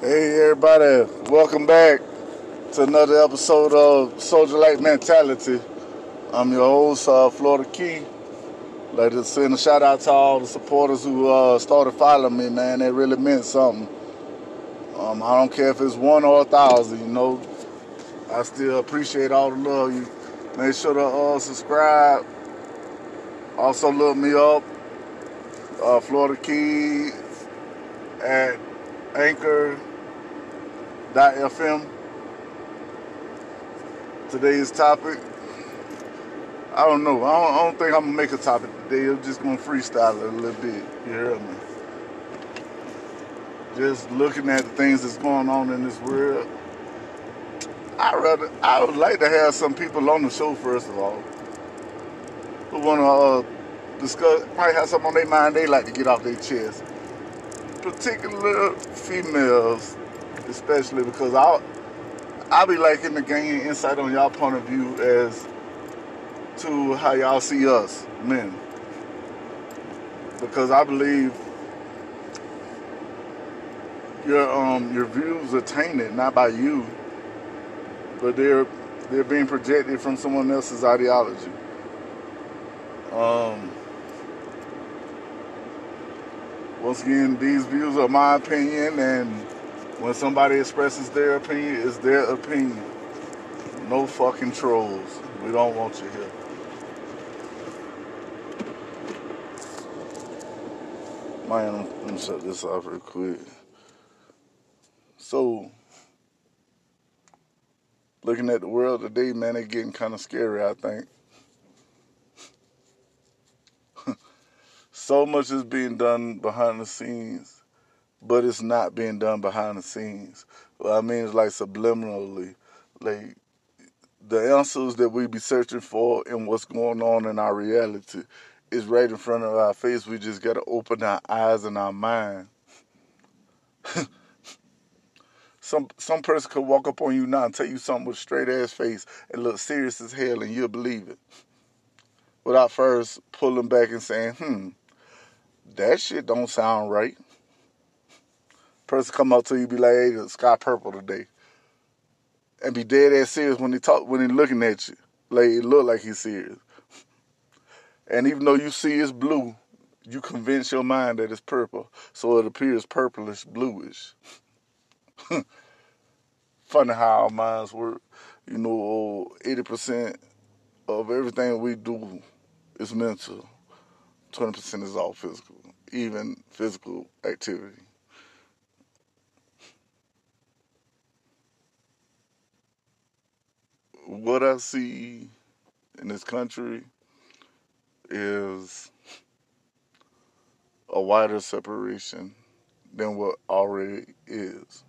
Hey everybody, welcome back to another episode of Soldier Like Mentality. I'm your host, uh, Florida Key. Like to send a shout out to all the supporters who uh, started following me, man. It really meant something. Um, I don't care if it's one or a thousand, you know. I still appreciate all the love. You make sure to uh, subscribe. Also look me up, uh, Florida Key at Anchor FM. Today's topic. I don't know. I don't, I don't think I'm gonna make a topic today. I'm just gonna freestyle it a little bit. You hear me? Just looking at the things that's going on in this world. I rather I would like to have some people on the show first of all who wanna uh, discuss might have something on their mind they like to get off their chest. Particular females especially because I'll I'll be liking to gain insight on y'all point of view as to how y'all see us men. Because I believe your um your views are tainted not by you, but they're they're being projected from someone else's ideology. Um, once again, these views are my opinion, and when somebody expresses their opinion, it's their opinion. No fucking trolls. We don't want you here. Man, let me shut this off real quick. So, looking at the world today, man, it's getting kind of scary, I think. so much is being done behind the scenes but it's not being done behind the scenes. I mean, it's like subliminally, like the answers that we be searching for and what's going on in our reality is right in front of our face. We just got to open our eyes and our mind. some some person could walk up on you now and tell you something with straight ass face and look serious as hell, and you'll believe it without first pulling back and saying, "Hmm, that shit don't sound right." Person come up to you be like, hey, the sky purple today. And be dead ass serious when he talk when he looking at you. Like it look like he's serious. And even though you see it's blue, you convince your mind that it's purple. So it appears purplish bluish. Funny how our minds work. You know, 80% of everything we do is mental. 20% is all physical, even physical activity. What I see in this country is a wider separation than what already is.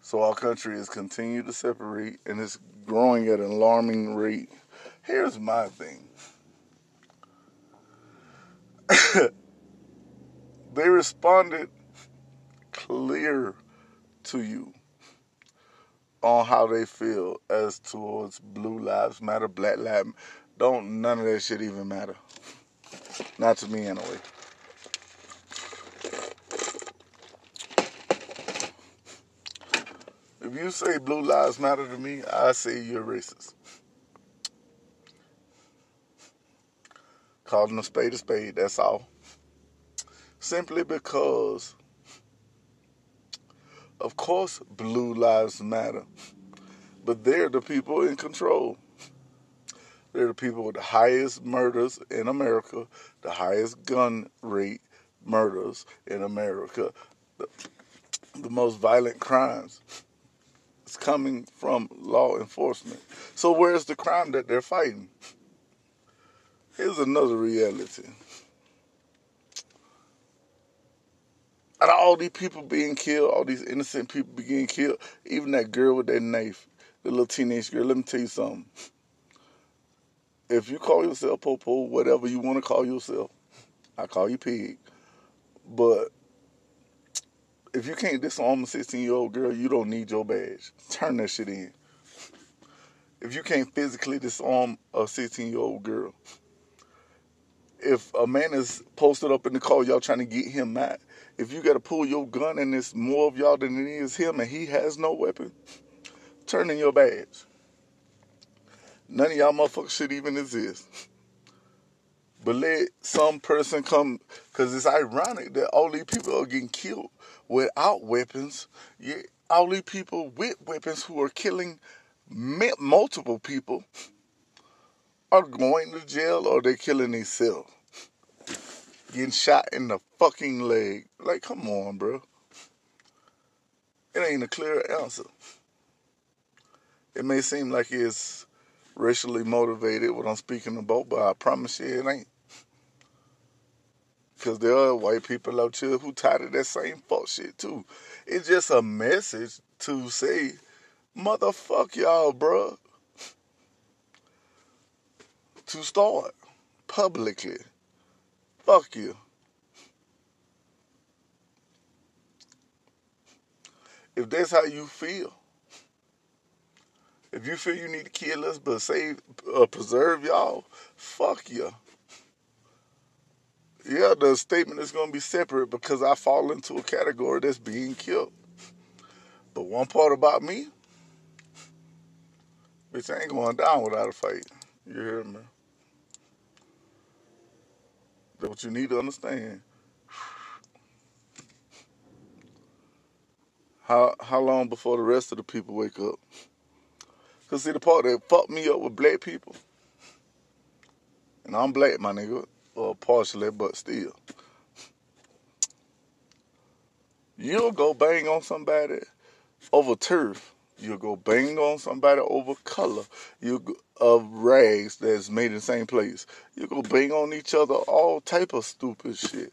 So our country is continuing to separate and it's growing at an alarming rate. Here's my thing. they responded clear to you on how they feel as towards blue lives matter, black lives. Don't none of that shit even matter. Not to me anyway. If you say blue lives matter to me, I say you're racist. Calling a spade a spade, that's all. Simply because of course, blue lives matter. But they're the people in control. They're the people with the highest murders in America, the highest gun rate murders in America, the, the most violent crimes. It's coming from law enforcement. So, where's the crime that they're fighting? Here's another reality. Of all these people being killed, all these innocent people being killed, even that girl with that knife, the little teenage girl, let me tell you something. If you call yourself Popo, whatever you want to call yourself, I call you Pig. But if you can't disarm a 16 year old girl, you don't need your badge. Turn that shit in. If you can't physically disarm a 16 year old girl, if a man is posted up in the car, y'all trying to get him mad. If you got to pull your gun and it's more of y'all than it is him, and he has no weapon, turn in your badge. None of y'all motherfuckers should even exist. But let some person come, because it's ironic that all these people are getting killed without weapons. Yet all these people with weapons who are killing multiple people are going to jail or they're killing themselves. Getting shot in the fucking leg. Like, come on, bro. It ain't a clear answer. It may seem like it's racially motivated what I'm speaking about, but I promise you it ain't. Because there are white people out here who tired of that same fuck shit too. It's just a message to say, motherfuck y'all, bruh. To start publicly. Fuck you. If that's how you feel, if you feel you need to kill us but save, uh, preserve y'all, fuck you. Yeah, the statement is going to be separate because I fall into a category that's being killed. But one part about me, bitch, I ain't going down without a fight. You hear me? That's what you need to understand. How how long before the rest of the people wake up? Cause see the part that fucked me up with black people, and I'm black, my nigga, or partially, but still. You'll go bang on somebody over turf. You'll go bang on somebody over color. You of rags that's made in the same place. You go bang on each other, all type of stupid shit.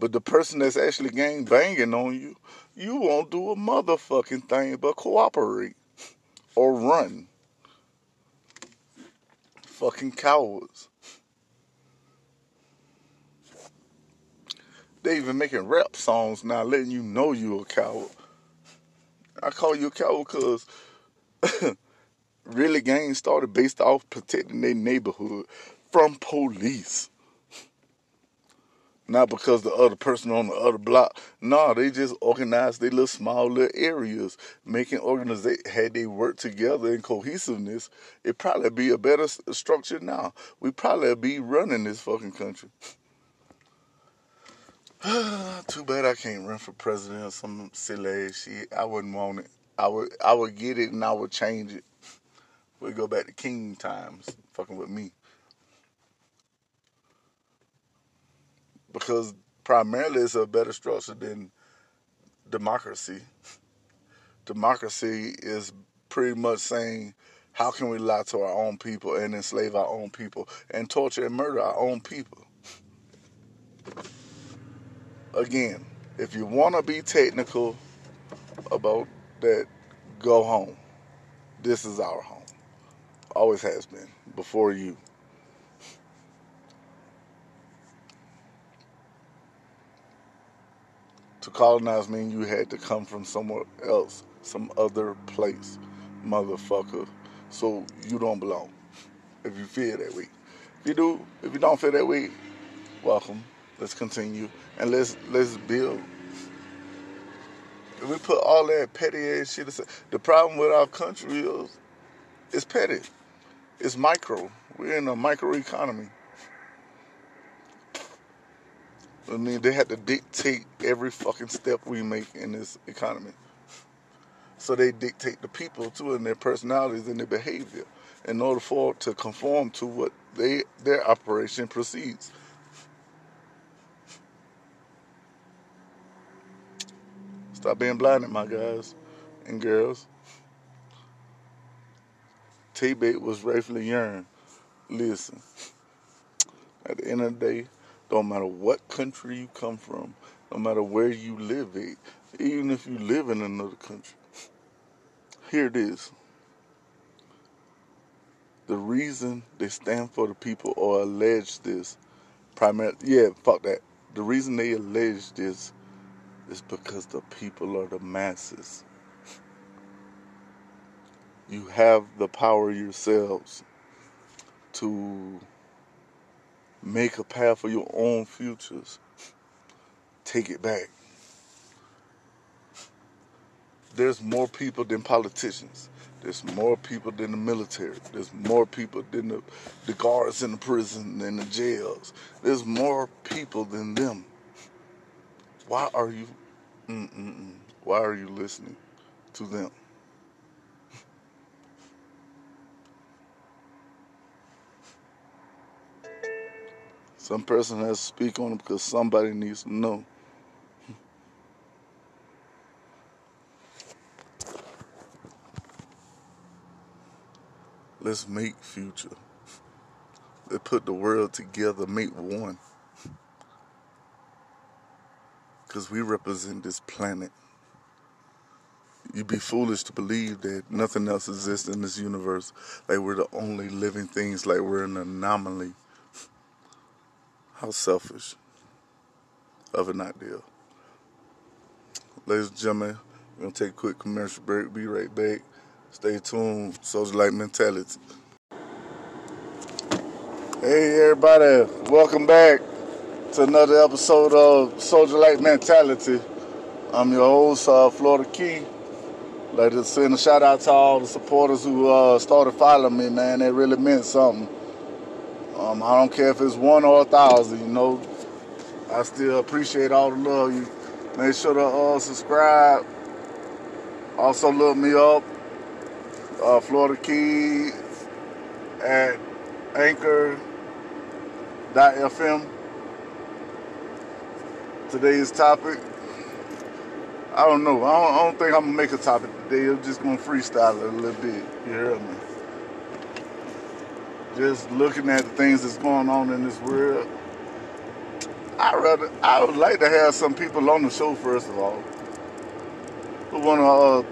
But the person that's actually gang banging on you, you won't do a motherfucking thing but cooperate or run. Fucking cowards. They even making rap songs now letting you know you a coward. I call you a coward because really gangs started based off protecting their neighborhood from police. Not because the other person on the other block. No, they just organized their little small little areas, making organization. Had they worked together in cohesiveness, it probably be a better structure now. We probably be running this fucking country. Too bad I can't run for president or some silly shit. I wouldn't want it. I would I would get it and I would change it. We go back to king times, fucking with me. because primarily it's a better structure than democracy. Democracy is pretty much saying, how can we lie to our own people and enslave our own people and torture and murder our own people? Again, if you want to be technical about that, go home. This is our home. Always has been, before you. To colonize mean you had to come from somewhere else, some other place, motherfucker. So you don't belong. If you feel that way. If you do, if you don't feel that way, welcome. Let's continue and let's let's build. We put all that petty ass shit aside, the problem with our country is it's petty. It's micro. We're in a micro economy. I mean, they had to dictate every fucking step we make in this economy. So they dictate the people too and their personalities and their behavior in order for to conform to what they their operation proceeds. Stop being blinded, my guys and girls. T-Bait was rightfully yearned. Listen, at the end of the day, don't matter what country you come from, no matter where you live at, even if you live in another country. Here it is. The reason they stand for the people or allege this, primarily, yeah, fuck that. The reason they allege this is because the people are the masses. You have the power yourselves to Make a path for your own futures. Take it back. There's more people than politicians. There's more people than the military. There's more people than the, the guards in the prison and the jails. There's more people than them. Why are you, mm-mm-mm, why are you listening to them? Some person has to speak on it because somebody needs to know. Let's make future. Let's put the world together, make one. Because we represent this planet. You'd be foolish to believe that nothing else exists in this universe. Like we're the only living things, like we're an anomaly. How selfish of an idea. Ladies and gentlemen, we're going to take a quick commercial break. Be right back. Stay tuned. Like Mentality. Hey, everybody. Welcome back to another episode of Soldier Like Mentality. I'm your host, uh, Florida Key. Like to send a shout out to all the supporters who uh, started following me, man. It really meant something. Um, I don't care if it's one or a thousand, you know. I still appreciate all the love. You make sure to uh, subscribe. Also look me up uh, Florida Key at Anchor.fm. Today's topic, I don't know. I don't, I don't think I'm gonna make a topic today. I'm just gonna freestyle it a little bit. You hear me? Just looking at the things that's going on in this world. I rather I would like to have some people on the show first of all who wanna uh,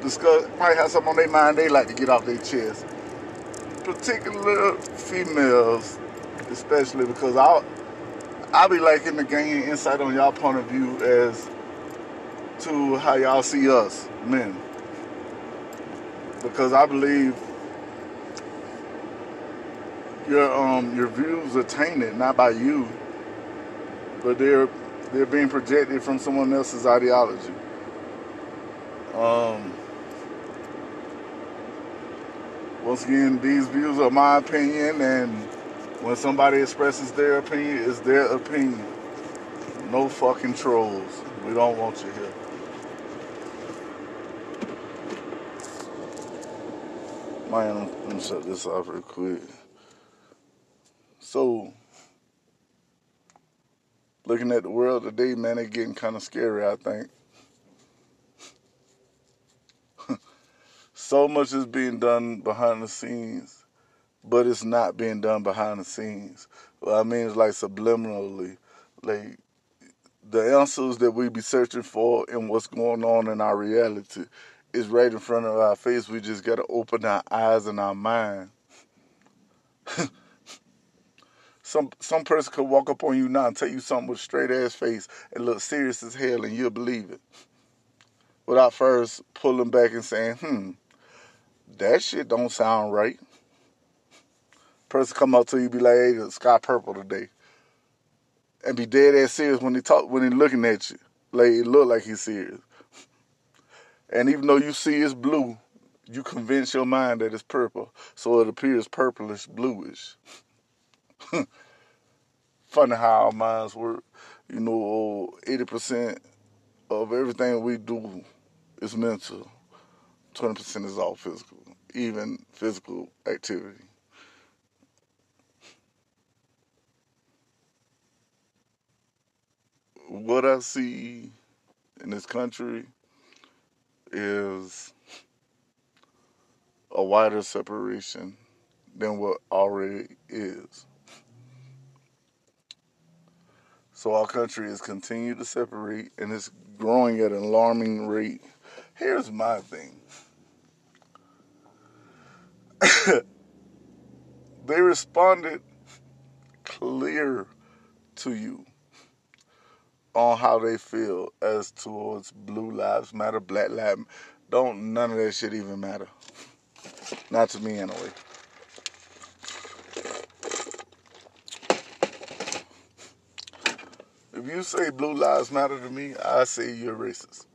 discuss, might have something on their mind they like to get off their chest. Particular females, especially because I'll, I'll be liking to gain insight on y'all point of view as to how y'all see us, men. Because I believe your um your views are tainted not by you, but they're they're being projected from someone else's ideology. Um, once again, these views are my opinion, and when somebody expresses their opinion, it's their opinion. No fucking trolls. We don't want you here. Man, let me shut this off real quick. So, looking at the world today, man, it's getting kind of scary, I think. so much is being done behind the scenes, but it's not being done behind the scenes. I mean, it's like subliminally, like the answers that we be searching for and what's going on in our reality is right in front of our face. We just got to open our eyes and our mind. some some person could walk up on you now and tell you something with straight ass face and look serious as hell, and you'll believe it without first pulling back and saying, "Hmm, that shit don't sound right." Person come up to you, be like, "Hey, the sky purple today," and be dead ass serious when he talk when he looking at you, like it look like he's serious. And even though you see it's blue, you convince your mind that it's purple, so it appears purplish bluish. Funny how our minds work. You know, eighty percent of everything we do is mental. Twenty percent is all physical, even physical activity. What I see in this country is a wider separation than what already is. So our country is continuing to separate and it's growing at an alarming rate. Here's my thing. they responded clear to you on how they feel as towards blue lives matter, black lives don't none of that shit even matter. Not to me anyway. If you say blue lives matter to me, I say you're racist.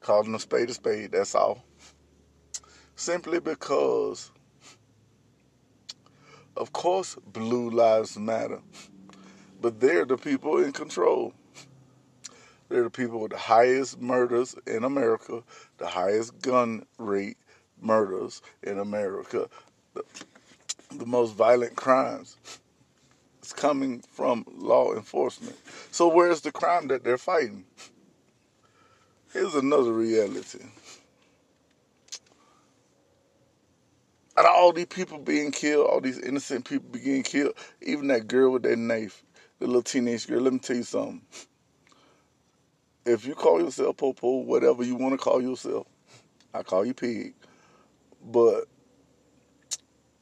Calling a spade a spade, that's all. Simply because, of course, blue lives matter. But they're the people in control. They're the people with the highest murders in America, the highest gun rate murders in America, the, the most violent crimes. It's coming from law enforcement. So where's the crime that they're fighting? Here's another reality. Of all these people being killed, all these innocent people being killed, even that girl with that knife, the little teenage girl, let me tell you something if you call yourself Popo, whatever you want to call yourself, I call you Pig. But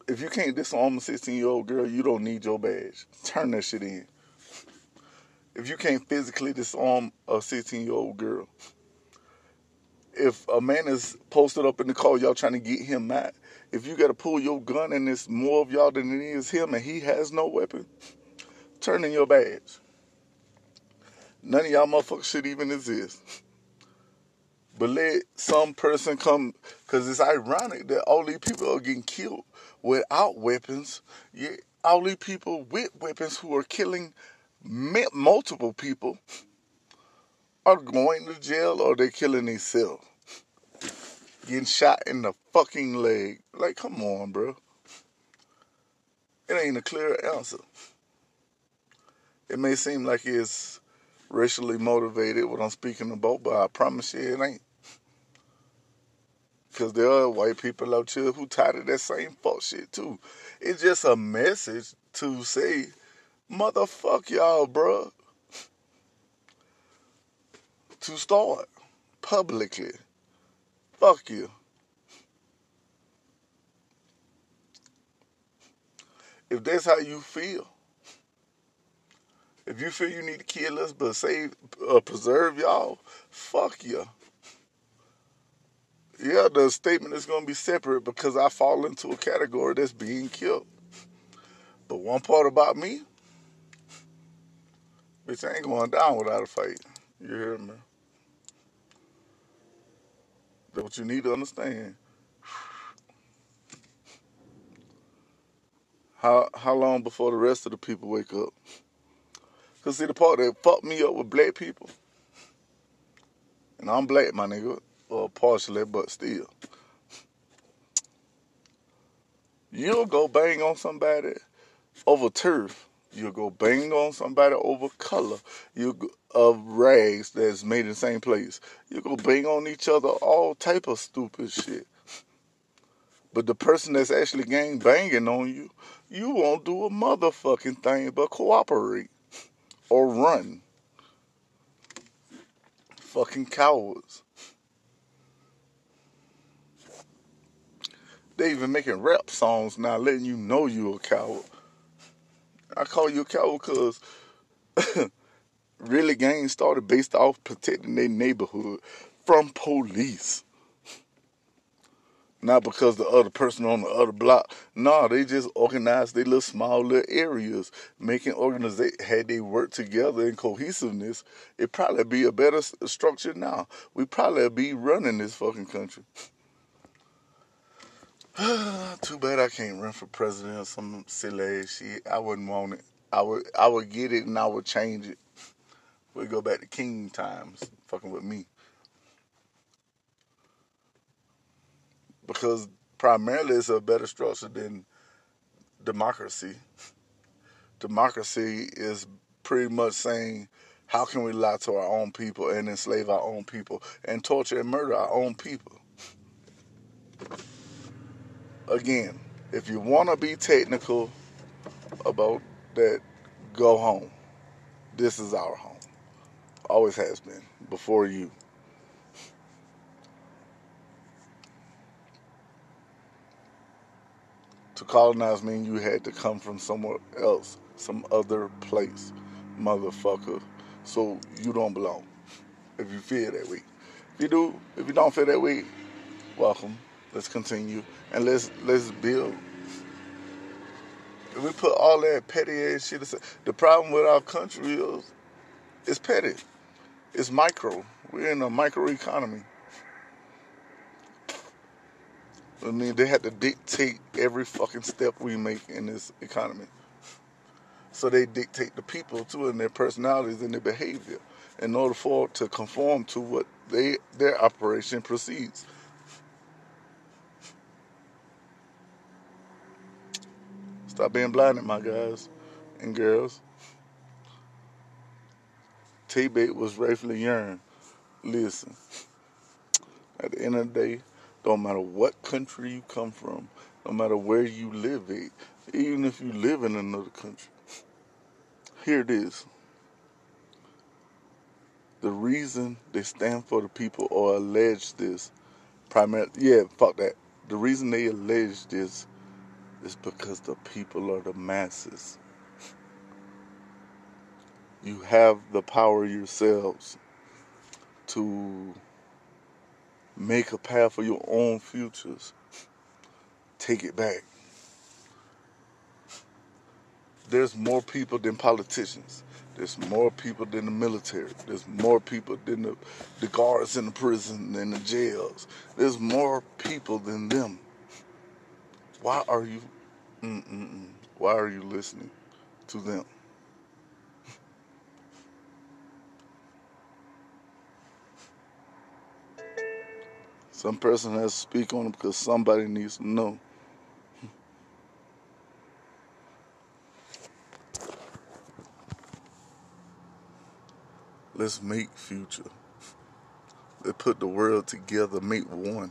if you can't disarm a 16 year old girl, you don't need your badge. Turn that shit in. If you can't physically disarm a 16 year old girl, if a man is posted up in the car, y'all trying to get him mad, if you got to pull your gun and it's more of y'all than it is him and he has no weapon, turn in your badge. None of y'all motherfuckers should even exist. But let some person come, because it's ironic that all these people are getting killed without weapons. Yet all these people with weapons who are killing multiple people are going to jail or they're killing themselves. Getting shot in the fucking leg. Like, come on, bro. It ain't a clear answer. It may seem like it's racially motivated what I'm speaking about, but I promise you it ain't. Because there are white people out here who tired of that same fuck shit too. It's just a message to say, motherfuck y'all, bruh. To start publicly. Fuck you. If that's how you feel, if you feel you need to kill us but save, uh, preserve y'all, fuck you. Yeah, the statement is going to be separate because I fall into a category that's being killed. But one part about me, bitch, I ain't going down without a fight. You hear me? That's what you need to understand. How how long before the rest of the people wake up? Cause see the part that fucked me up with black people. And I'm black, my nigga. Well, partially, but still. You'll go bang on somebody over turf. You'll go bang on somebody over color you of rags that's made in the same place. You go bang on each other all type of stupid shit. But the person that's actually gang banging on you, you won't do a motherfucking thing but cooperate or run. Fucking cowards. They even making rap songs now letting you know you a coward. I call you a coward because really gangs started based off protecting their neighborhood from police. Not because the other person on the other block. No, they just organized their little small little areas, making organization. Had they worked together in cohesiveness, it probably be a better structure now. We probably be running this fucking country. Too bad I can't run for president or some silly shit. I wouldn't want it. I would I would get it and I would change it. We go back to king times, fucking with me. because primarily it's a better structure than democracy. Democracy is pretty much saying, how can we lie to our own people and enslave our own people and torture and murder our own people? Again, if you want to be technical about that, go home. This is our home. Always has been, before you. To colonize mean you had to come from somewhere else, some other place, motherfucker. So you don't belong. If you feel that way. If you do, if you don't feel that way, welcome. Let's continue and let's let's build. We put all that petty ass shit aside, the problem with our country is it's petty. It's micro. We're in a micro economy. I mean, they had to dictate every fucking step we make in this economy. So they dictate the people too and their personalities and their behavior in order for to conform to what they their operation proceeds. Stop being blinded, my guys and girls. T-Bait was rightfully yearned. Listen, at the end of the day, don't matter what country you come from, no matter where you live at, even if you live in another country, here it is. The reason they stand for the people or allege this, primarily, yeah, fuck that. The reason they allege this is because the people are the masses. You have the power yourselves to make a path for your own futures. Take it back. There's more people than politicians. There's more people than the military. There's more people than the, the guards in the prison and the jails. There's more people than them. Why are you, mm-mm-mm, why are you listening to them? Some person has to speak on it because somebody needs to know. Let's make future. Let's put the world together, make one.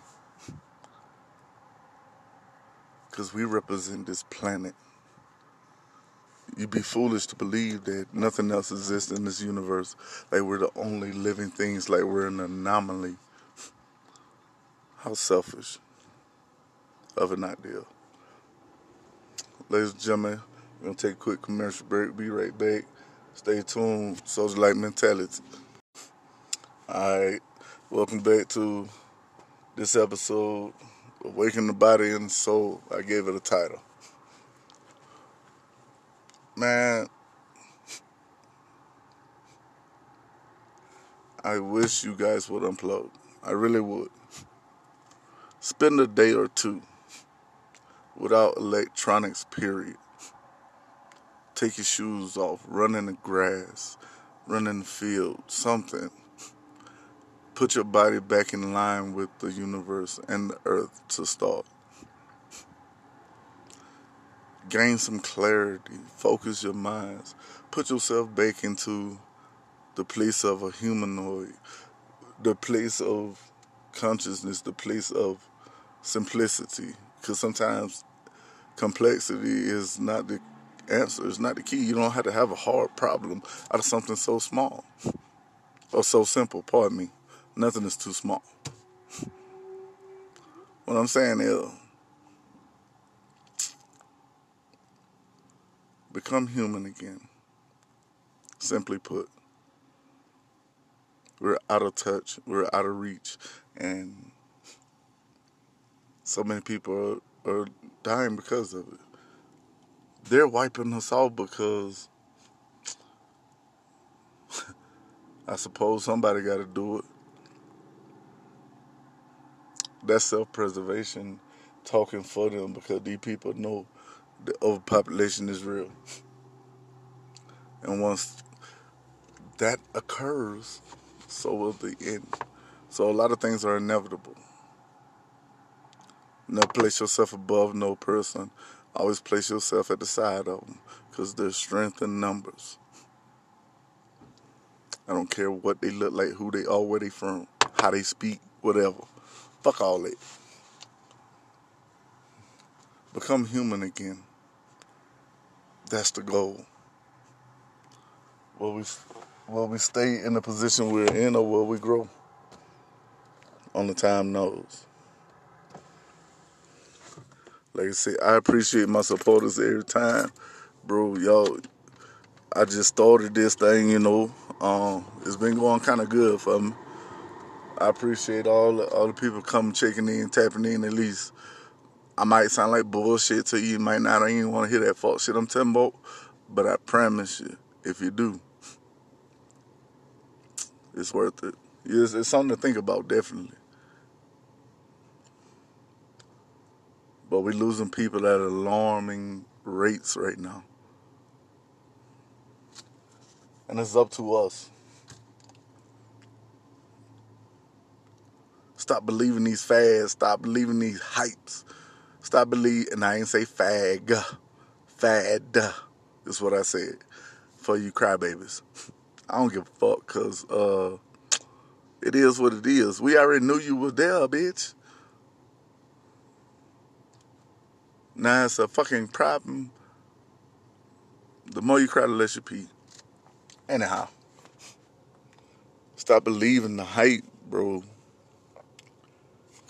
Because we represent this planet. You'd be foolish to believe that nothing else exists in this universe. Like we're the only living things, like we're an anomaly. How selfish of an idea. Ladies and gentlemen, we're going to take a quick commercial break. Be right back. Stay tuned. Like Mentality. Alright, welcome back to this episode, Awaken the Body and Soul. I gave it a title. Man, I wish you guys would unplug. I really would. Spend a day or two without electronics, period. Take your shoes off, run in the grass, run in the field, something. Put your body back in line with the universe and the earth to start. Gain some clarity, focus your minds, put yourself back into the place of a humanoid, the place of consciousness, the place of simplicity because sometimes complexity is not the answer, it's not the key. You don't have to have a hard problem out of something so small or so simple, pardon me. Nothing is too small. What I'm saying is, become human again. Simply put, we're out of touch, we're out of reach, and so many people are, are dying because of it. They're wiping us out because I suppose somebody got to do it. That's self preservation talking for them because these people know the overpopulation is real. And once that occurs, so will the end. So a lot of things are inevitable. Never place yourself above no person. Always place yourself at the side of them because there's strength in numbers. I don't care what they look like, who they are, where they from, how they speak, whatever. Fuck all that. Become human again. That's the goal. Will we, will we stay in the position we're in or will we grow? Only time knows. Like I said, I appreciate my supporters every time, bro. Y'all, I just started this thing, you know. Um, it's been going kind of good for me. I appreciate all the, all the people coming, checking in, tapping in. At least I might sound like bullshit to you. You might not even want to hear that false shit I'm telling about. But I promise you, if you do, it's worth it. It's, it's something to think about, definitely. But we're losing people at alarming rates right now. And it's up to us. Stop believing these fads. Stop believing these hypes. Stop believing, and I ain't say fag. Fad is what I said for you crybabies. I don't give a fuck because uh, it is what it is. We already knew you was there, bitch. Now it's a fucking problem. The more you cry, the less you pee. Anyhow, stop believing the hype, bro.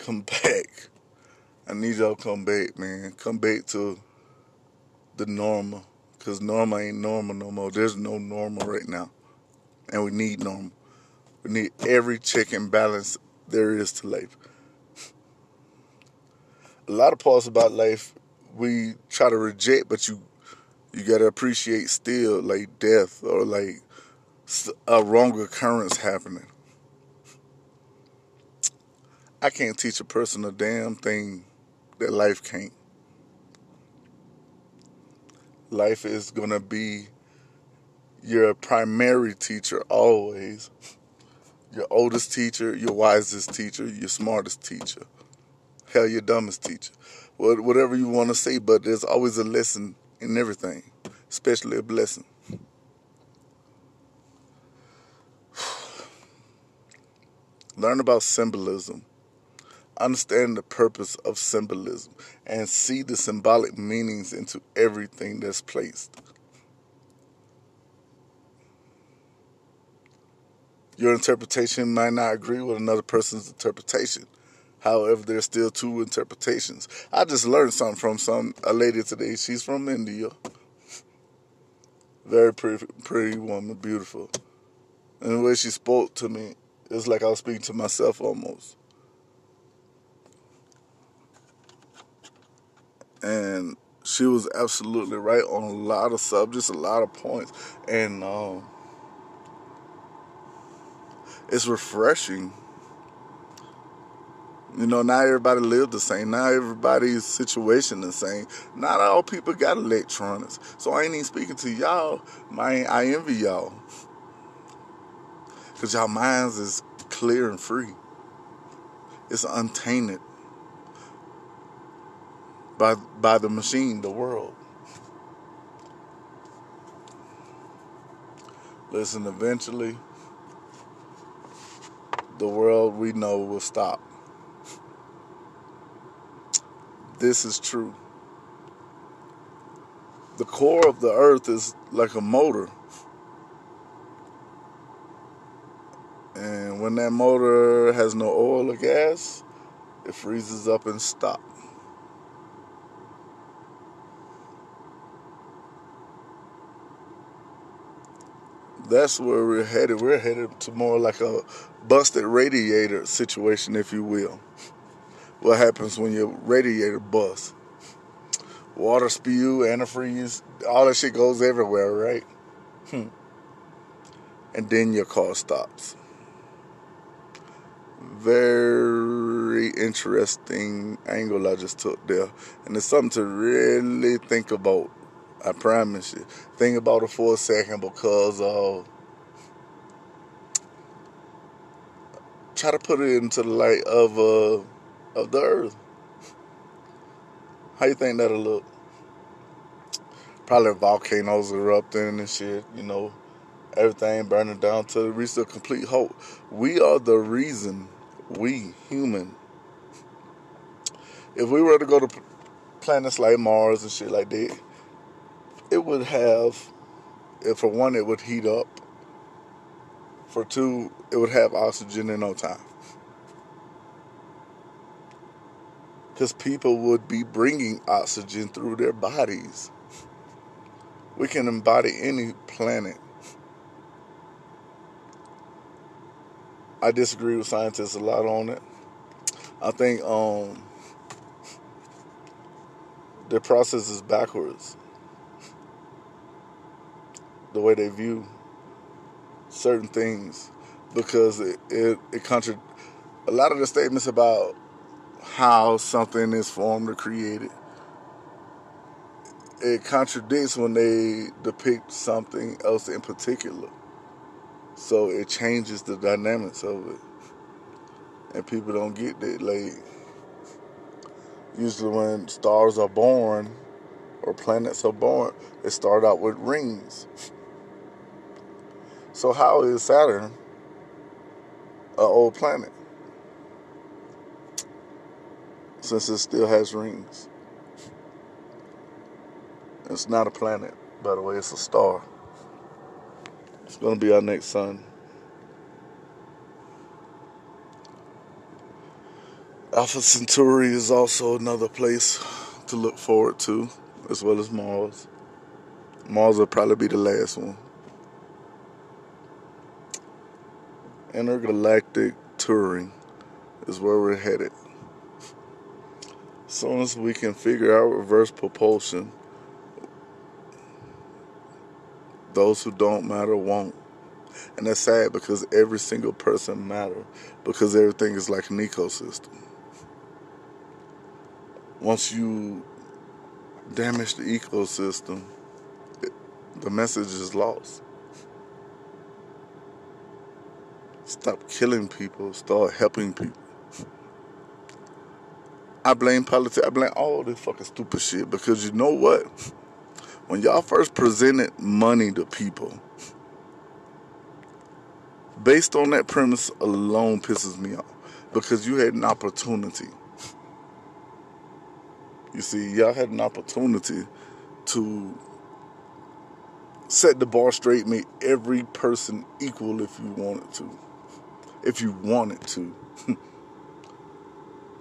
Come back. I need y'all come back, man. Come back to the normal. Because normal ain't normal no more. There's no normal right now. And we need normal. We need every check and balance there is to life. A lot of parts about life we try to reject, but you you gotta appreciate still like death or like a wrong occurrence happening. I can't teach a person a damn thing that life can't. Life is gonna be your primary teacher always. Your oldest teacher, your wisest teacher, your smartest teacher. Hell, your dumbest teacher. Whatever you want to say, but there's always a lesson in everything, especially a blessing. Learn about symbolism. Understand the purpose of symbolism and see the symbolic meanings into everything that's placed. Your interpretation might not agree with another person's interpretation. However, there's still two interpretations. I just learned something from some a lady today. She's from India. Very pretty, pretty woman, beautiful. And the way she spoke to me, it's like I was speaking to myself almost. And she was absolutely right on a lot of subjects, a lot of points, and um, it's refreshing you know, not everybody live the same. Not everybody's situation the same. Not all people got electronics. So I ain't even speaking to y'all. My, I envy y'all. Because y'all minds is clear and free. It's untainted by, by the machine, the world. Listen, eventually, the world we know will stop. this is true. The core of the earth is like a motor. And when that motor has no oil or gas, it freezes up and stops. That's where we're headed. We're headed to more like a busted radiator situation, if you will what happens when your radiator busts. Water spew, antifreeze, all that shit goes everywhere, right? Hmm. And then your car stops. Very interesting angle I just took there. And it's something to really think about. I promise you. Think about it for a second because uh, try to put it into the light of uh, of the earth. How you think that'll look? Probably volcanoes erupting and shit, you know, everything burning down to reach a complete halt. We are the reason, we human. If we were to go to planets like Mars and shit like that, it would have, for one, it would heat up. For two, it would have oxygen in no time. because people would be bringing oxygen through their bodies. We can embody any planet. I disagree with scientists a lot on it. I think um, their process is backwards. The way they view certain things because it, it, it contra- a lot of the statements about how something is formed or created it contradicts when they depict something else in particular. So it changes the dynamics of it. And people don't get that like usually when stars are born or planets are born they start out with rings so how is saturn an old planet since it still has rings. It's not a planet, by the way, it's a star. It's going to be our next sun. Alpha Centauri is also another place to look forward to, as well as Mars. Mars will probably be the last one. Intergalactic touring is where we're headed As soon as we can figure out reverse propulsion, those who don't matter won't. And that's sad because every single person matters because everything is like an ecosystem. Once you damage the ecosystem, it, the message is lost. Stop killing people, start helping people. I blame politics. I blame all this fucking stupid shit because you know what? When y'all first presented money to people, based on that premise alone pisses me off because you had an opportunity. You see, y'all had an opportunity to set the bar straight, make every person equal if you wanted to. If you wanted to.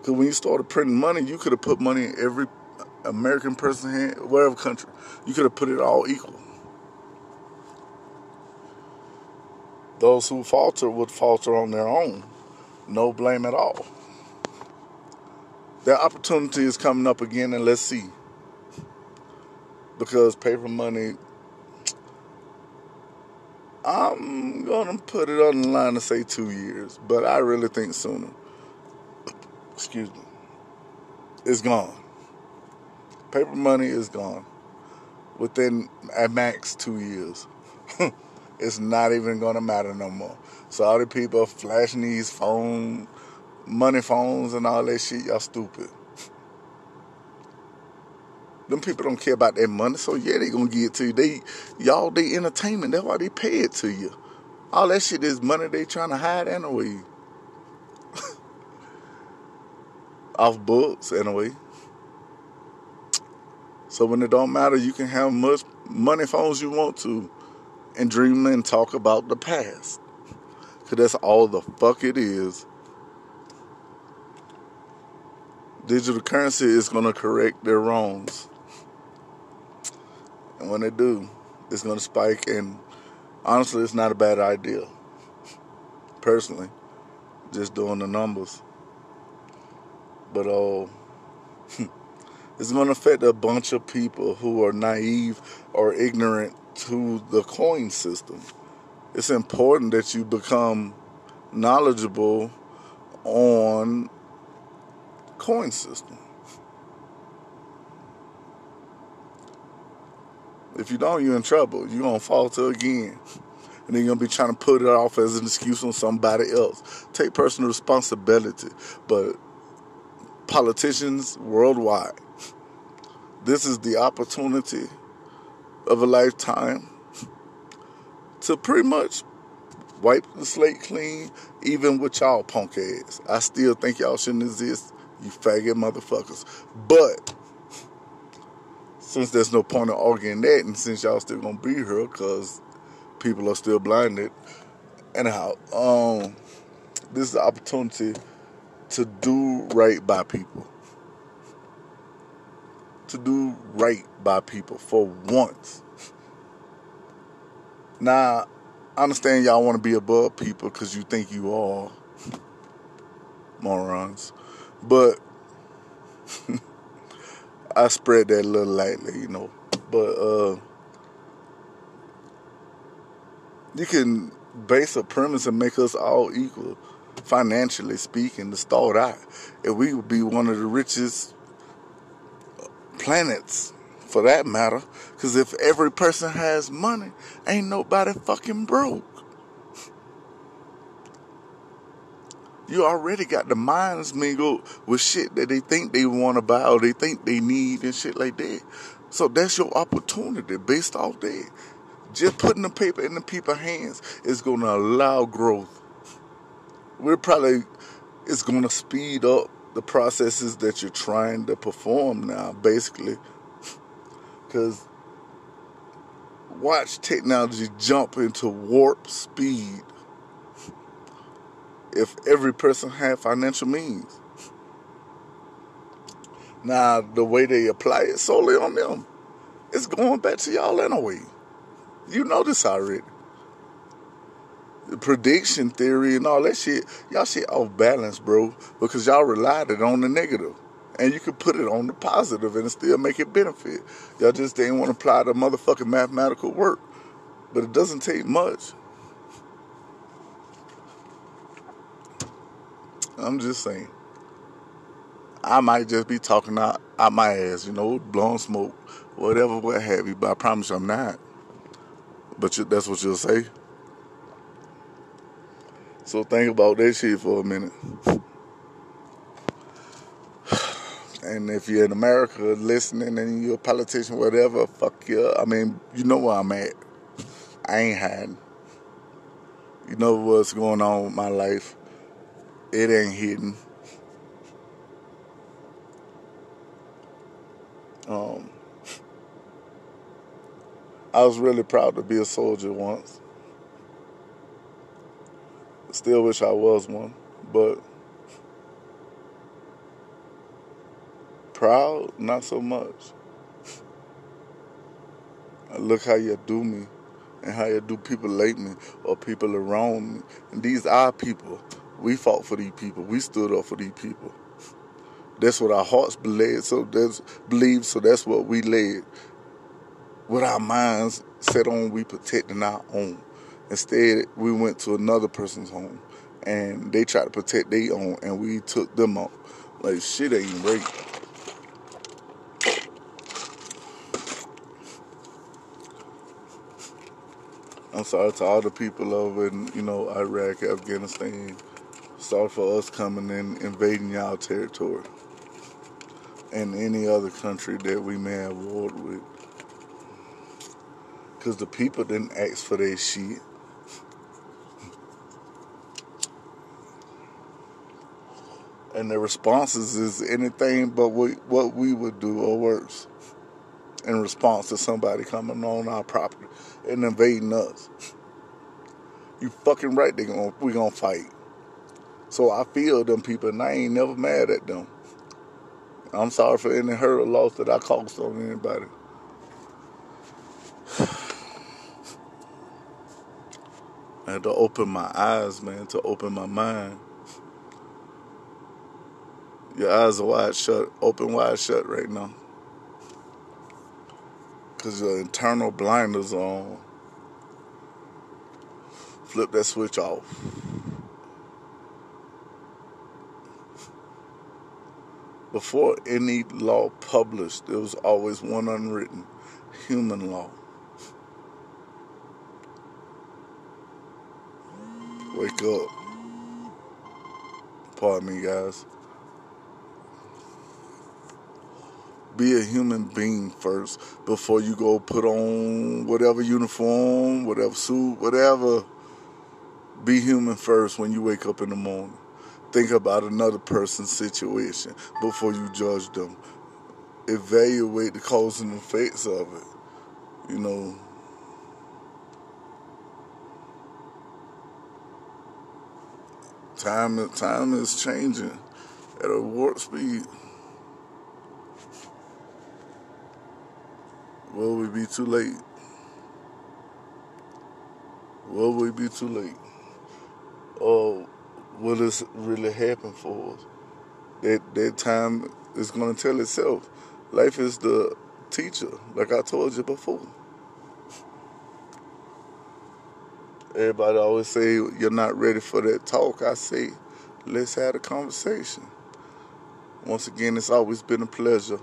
Because when you started printing money, you could have put money in every American person's hand, whatever country. You could have put it all equal. Those who falter would falter on their own. No blame at all. That opportunity is coming up again, and let's see. Because paper money, I'm to put it on the line to say two years, but I really think sooner excuse me, It's gone. Paper money is gone within at max two years. it's not even to matter no more. So all the people flashing these phone, money phones and all that shit, y'all stupid. Them people don't care about their money, so yeah, they gonna give it to you. They, y'all, they entertainment. That's why they pay it to you. All that shit is money they trying to hide anyway. off books anyway. So when it don't matter, you can have much money phones you want to and dream and talk about the past. Cause that's all the fuck it is. Digital currency is gonna correct their wrongs. And when they do, it's gonna spike and honestly it's not a bad idea. Personally. Just doing the numbers but uh, it's going to affect a bunch of people who are naive or ignorant to the coin system. It's important that you become knowledgeable on coin system. If you don't, you're in trouble. You're gonna falter again. And then you're gonna be trying to put it off as an excuse on somebody else. Take personal responsibility. But politicians worldwide. This is the opportunity of a lifetime to pretty much wipe the slate clean, even with y'all punk ass. I still think y'all shouldn't exist, you faggot motherfuckers. But since there's no point in arguing that, and since y'all still gonna be here, cause people are still blinded. Anyhow, um, this is the opportunity to do right by people. To do right by people for once. Now, I understand y'all want to be above people because you think you are morons. But I spread that a little lightly, you know. But uh, you can base a premise and make us all equal, financially speaking, to start out. And we would be one of the richest planets, for that matter, because if every person has money, ain't nobody fucking broke. You already got the minds mingled with shit that they think they want to buy or they think they need and shit like that. So that's your opportunity based off that. Just putting the paper in the people's hands is going to allow growth. We're probably, it's going to speed up the processes that you're trying to perform now, basically. Because watch technology jump into warp speed if every person had financial means. Now, the way they apply it solely on them, it's going back to y'all anyway. You know this already. The prediction theory and all that shit, y'all shit off balance, bro, because y'all relied it on the negative. And you could put it on the positive and still make it benefit. Y'all just didn't want to apply the motherfucking mathematical work. But it doesn't take much. I'm just saying. I might just be talking out, out my ass, you know, blowing smoke, whatever, what have you. But I promise you I'm not. But you, that's what you'll say. So think about that shit for a minute. And if you're in America listening and you're a politician, whatever, fuck you. I mean, you know where I'm at. I ain't hiding. You know what's going on with my life. It ain't hidden. Um, I was really proud to be a soldier once. Still wish I was one, but proud, not so much. Look how you do me and how you do people like me or people around me. And these are people. We fought for these people. We stood up for these people. That's what our hearts believed. So that's believed. So that's what we led. With our minds set on, we protecting our own. Instead, we went to another person's home, and they tried to protect their own, and we took them out. Like shit ain't right. I'm sorry to all the people over in, you know, Iraq, Afghanistan, Sorry for us coming in, invading y'all territory and any other country that we may have warred with. Because the people didn't ask for their shit. And the responses is anything but what we would do or worse in response to somebody coming on our property and invading us. You fucking right, they gonna, we gonna fight. So I feel them people, and I ain't never mad at them. I'm sorry for any hurt or loss that I caused on anybody. I had to open my eyes, man, to open my mind. Your eyes are wide shut, open wide shut right now. Because your internal blinders on. Flip that switch off. Before any law published, there was always one unwritten human law. Wake up. Pardon me, guys. Be a human being first before you go put on whatever uniform, whatever suit, whatever. Be human first when you wake up in the morning think about another person's situation before you judge them. Evaluate the cause and effects of it. You know. Time time is changing at a warp speed. Will we be too late? Will we be too late? Oh what has really happened for us. That that time is going to tell itself. Life is the teacher, like I told you before. Everybody always say you're not ready for that talk. I say, let's have a conversation. Once again, it's always been a pleasure.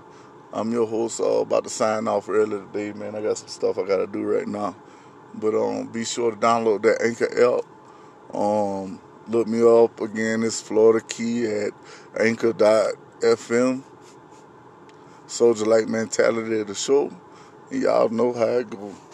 I'm your host. Uh, about to sign off early today, man. I got some stuff I gotta do right now. But um, be sure to download that Anchor app. Um, look me up again. It's Florida Key at Anchor.fm. Soldier like mentality of the show. Y'all know how it goes.